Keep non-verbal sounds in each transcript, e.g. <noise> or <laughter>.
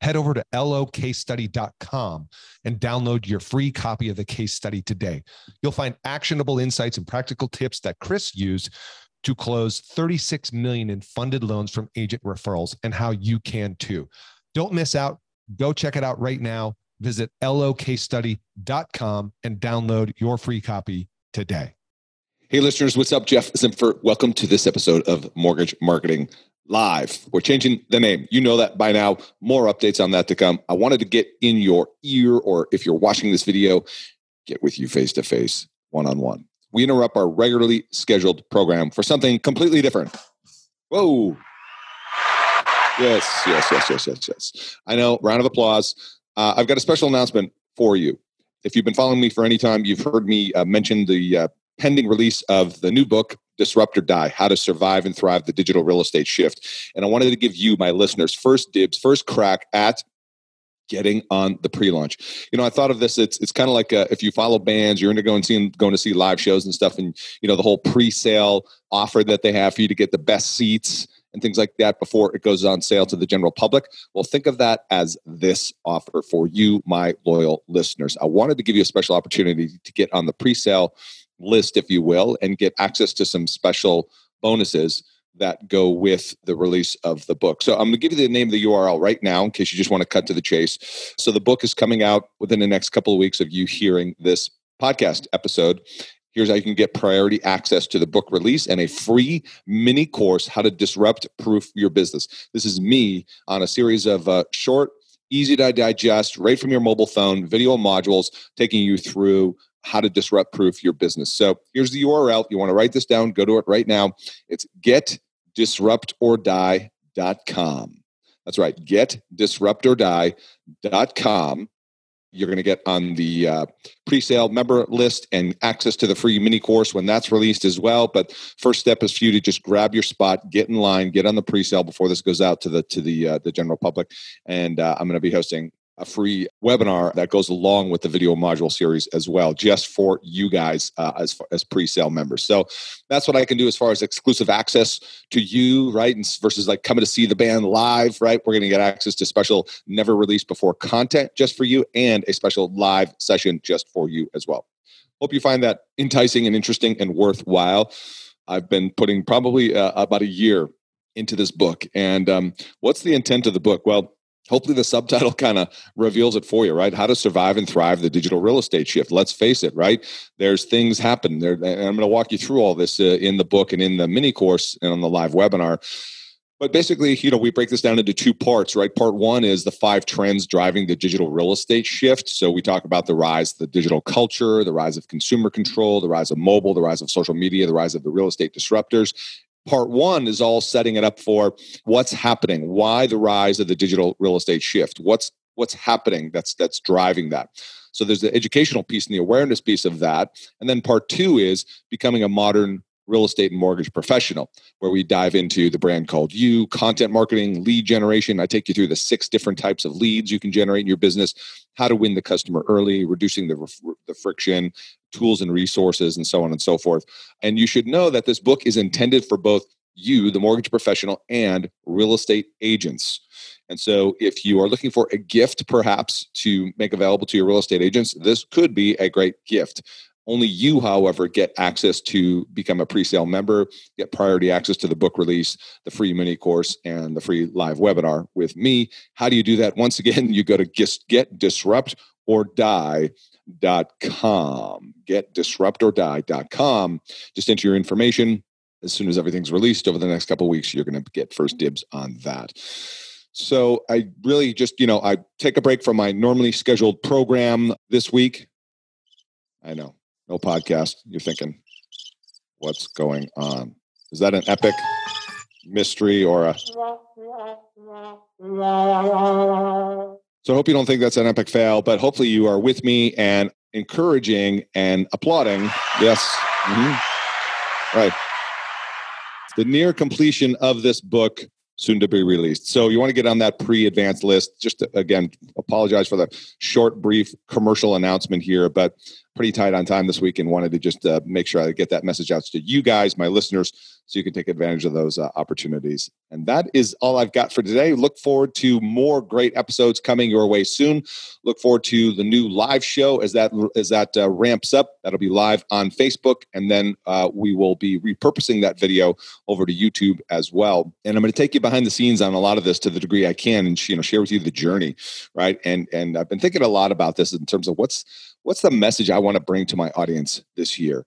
head over to locasestudy.com and download your free copy of the case study today. You'll find actionable insights and practical tips that Chris used to close 36 million in funded loans from agent referrals and how you can too. Don't miss out. Go check it out right now. Visit locasestudy.com and download your free copy today. Hey, listeners, what's up? Jeff Zimpfer. Welcome to this episode of Mortgage Marketing Live. We're changing the name. You know that by now. More updates on that to come. I wanted to get in your ear, or if you're watching this video, get with you face to face, one on one. We interrupt our regularly scheduled program for something completely different. Whoa. Yes, yes, yes, yes, yes, yes. I know. Round of applause. Uh, I've got a special announcement for you. If you've been following me for any time, you've heard me uh, mention the uh, pending release of the new book, Disrupt or Die How to Survive and Thrive the Digital Real Estate Shift. And I wanted to give you, my listeners, first dibs, first crack at getting on the pre-launch. You know, I thought of this. It's it's kind of like uh, if you follow bands, you're into going seeing going to see live shows and stuff, and you know the whole pre-sale offer that they have for you to get the best seats and things like that before it goes on sale to the general public. Well, think of that as this offer for you, my loyal listeners. I wanted to give you a special opportunity to get on the pre-sale list, if you will, and get access to some special bonuses that go with the release of the book. So I'm going to give you the name of the URL right now in case you just want to cut to the chase. So the book is coming out within the next couple of weeks of you hearing this podcast episode. Here's how you can get priority access to the book release and a free mini course, How to Disrupt Proof Your Business. This is me on a series of uh, short, easy to digest, right from your mobile phone, video modules taking you through how to disrupt proof your business. So here's the URL. You want to write this down, go to it right now. It's getdisruptordie.com. That's right, getdisruptordie.com. You're going to get on the uh, pre-sale member list and access to the free mini course when that's released as well. But first step is for you to just grab your spot, get in line, get on the pre-sale before this goes out to the to the uh, the general public. And uh, I'm going to be hosting a free webinar that goes along with the video module series as well, just for you guys uh, as as pre-sale members. So that's what I can do as far as exclusive access to you, right? And versus like coming to see the band live, right? We're going to get access to special never released before content just for you, and a special live session just for you as well. Hope you find that enticing and interesting and worthwhile. I've been putting probably uh, about a year into this book, and um, what's the intent of the book? Well hopefully the subtitle <laughs> kind of reveals it for you right? How to survive and thrive the digital real estate shift. Let's face it right? There's things happen. There and i'm going to walk you through all this uh, in the book and in the mini course and on the live webinar. But basically you know we break this down into two parts right? Part one is the five trends driving the digital real estate shift. So we talk about the rise of the digital culture the rise of consumer control the rise of mobile the rise of social media the rise of the real estate disruptors part one is all setting it up for what's happening why the rise of the digital real estate shift what's what's happening that's that's driving that so there's the educational piece and the awareness piece of that and then part two is becoming a modern real estate and mortgage professional, where we dive into the brand called you, content marketing, lead generation. I take you through the six different types of leads you can generate in your business, how to win the customer early, reducing the, the friction, tools and resources, and so on and so forth. And you should know that this book is intended for both you, the mortgage professional, and real estate agents. And so, if you are looking for a gift, perhaps to make available to your real estate agents, this could be a great gift. Only you, however, get access to become a pre-sale member, get priority access to the book release, the free mini course, and the free live webinar with me. How do you do that? Once again, you go to getdisruptordie.com. Getdisruptordie.com. Just enter your information. As soon as everything's released over the next couple weeks, you're going to get first dibs on that. So I really just, you know, I take a break from my normally scheduled program this week I know. No podcast. You're thinking, what's going on? Is that an epic mystery or a. So I hope you don't think that's an epic fail, but hopefully you are with me and encouraging and applauding. Yes. Mm-hmm. Right. The near completion of this book soon to be released. So you want to get on that pre-advanced list. Just to, again, apologize for the short, brief commercial announcement here, but pretty tight on time this week and wanted to just uh, make sure I get that message out to you guys, my listeners, so you can take advantage of those uh, opportunities. And that is all I've got for today. Look forward to more great episodes coming your way soon. Look forward to the new live show as that as that uh, ramps up. That'll be live on Facebook, and then uh, we will be repurposing that video over to YouTube as well. And I'm going to take you behind the scenes on a lot of this to the degree I can, and you know share with you the journey, right? And and I've been thinking a lot about this in terms of what's what's the message I want to bring to my audience this year?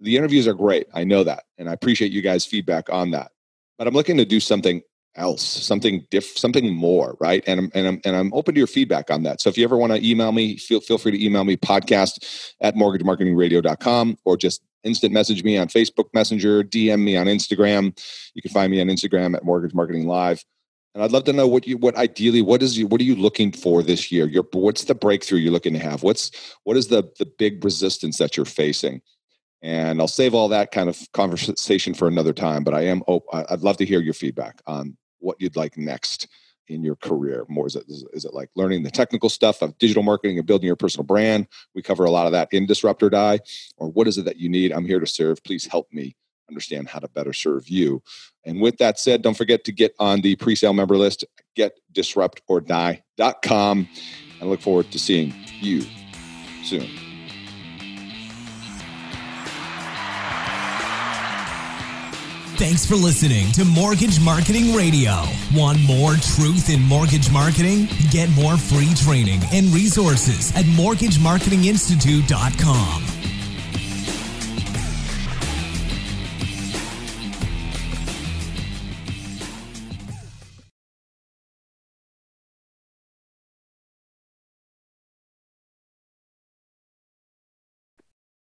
The interviews are great. I know that. And I appreciate you guys' feedback on that. But I'm looking to do something else, something diff, something more, right? And I'm, and I'm, and I'm open to your feedback on that. So if you ever want to email me, feel, feel free to email me podcast at mortgagemarketingradio.com or just instant message me on Facebook Messenger, DM me on Instagram. You can find me on Instagram at Mortgage Marketing Live. And I'd love to know what you what ideally what is you what are you looking for this year? Your what's the breakthrough you're looking to have? What's what is the the big resistance that you're facing? And I'll save all that kind of conversation for another time. But I am oh, I'd love to hear your feedback on what you'd like next in your career. More is it is it like learning the technical stuff of digital marketing and building your personal brand? We cover a lot of that in Disrupt or Die. Or what is it that you need? I'm here to serve. Please help me understand how to better serve you. And with that said, don't forget to get on the pre-sale member list, getdisruptordie.com, and look forward to seeing you soon. Thanks for listening to Mortgage Marketing Radio. Want more truth in mortgage marketing? Get more free training and resources at mortgagemarketinginstitute.com.